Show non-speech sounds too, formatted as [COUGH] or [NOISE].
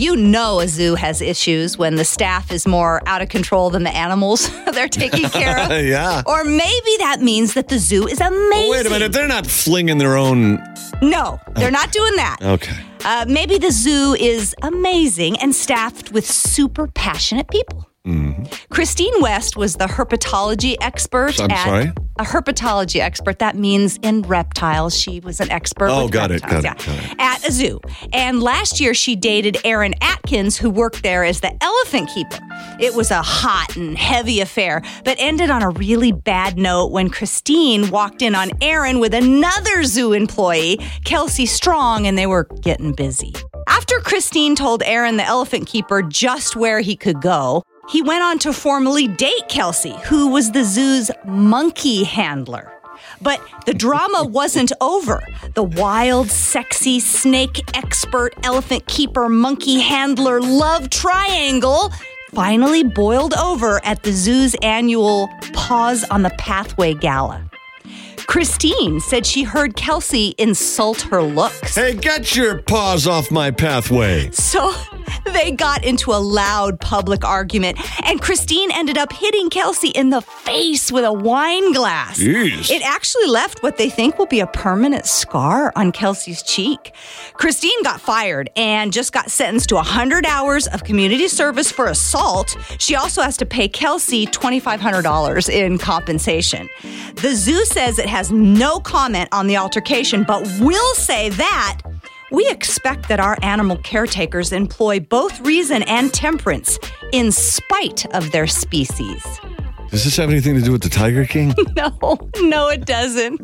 You know a zoo has issues when the staff is more out of control than the animals [LAUGHS] they're taking care of. [LAUGHS] yeah. Or maybe that means that the zoo is amazing. Wait a minute. They're not flinging their own. No, they're not doing that. Okay. Uh, maybe the zoo is amazing and staffed with super passionate people. Mm-hmm. Christine West was the herpetology expert. I'm at, sorry? A herpetology expert. That means in reptiles. She was an expert. Oh, got it, reptiles, got it, got it. At a zoo. And last year she dated Aaron Atkins, who worked there as the elephant keeper. It was a hot and heavy affair, but ended on a really bad note when Christine walked in on Aaron with another zoo employee, Kelsey Strong, and they were getting busy. After Christine told Aaron, the elephant keeper, just where he could go, he went on to formally date Kelsey, who was the zoo's monkey handler. But the drama [LAUGHS] wasn't over. The wild, sexy, snake expert, elephant keeper, monkey handler love triangle finally boiled over at the zoo's annual Paws on the Pathway gala. Christine said she heard Kelsey insult her looks. Hey, get your paws off my pathway. So they got into a loud public argument, and Christine ended up hitting Kelsey in the face with a wine glass. Jeez. It actually left what they think will be a permanent scar on Kelsey's cheek. Christine got fired and just got sentenced to 100 hours of community service for assault. She also has to pay Kelsey $2,500 in compensation. The zoo says it has no comment on the altercation, but will say that we expect that our animal caretakers employ both reason and temperance in spite of their species. Does this have anything to do with the Tiger King? [LAUGHS] No, no, it doesn't.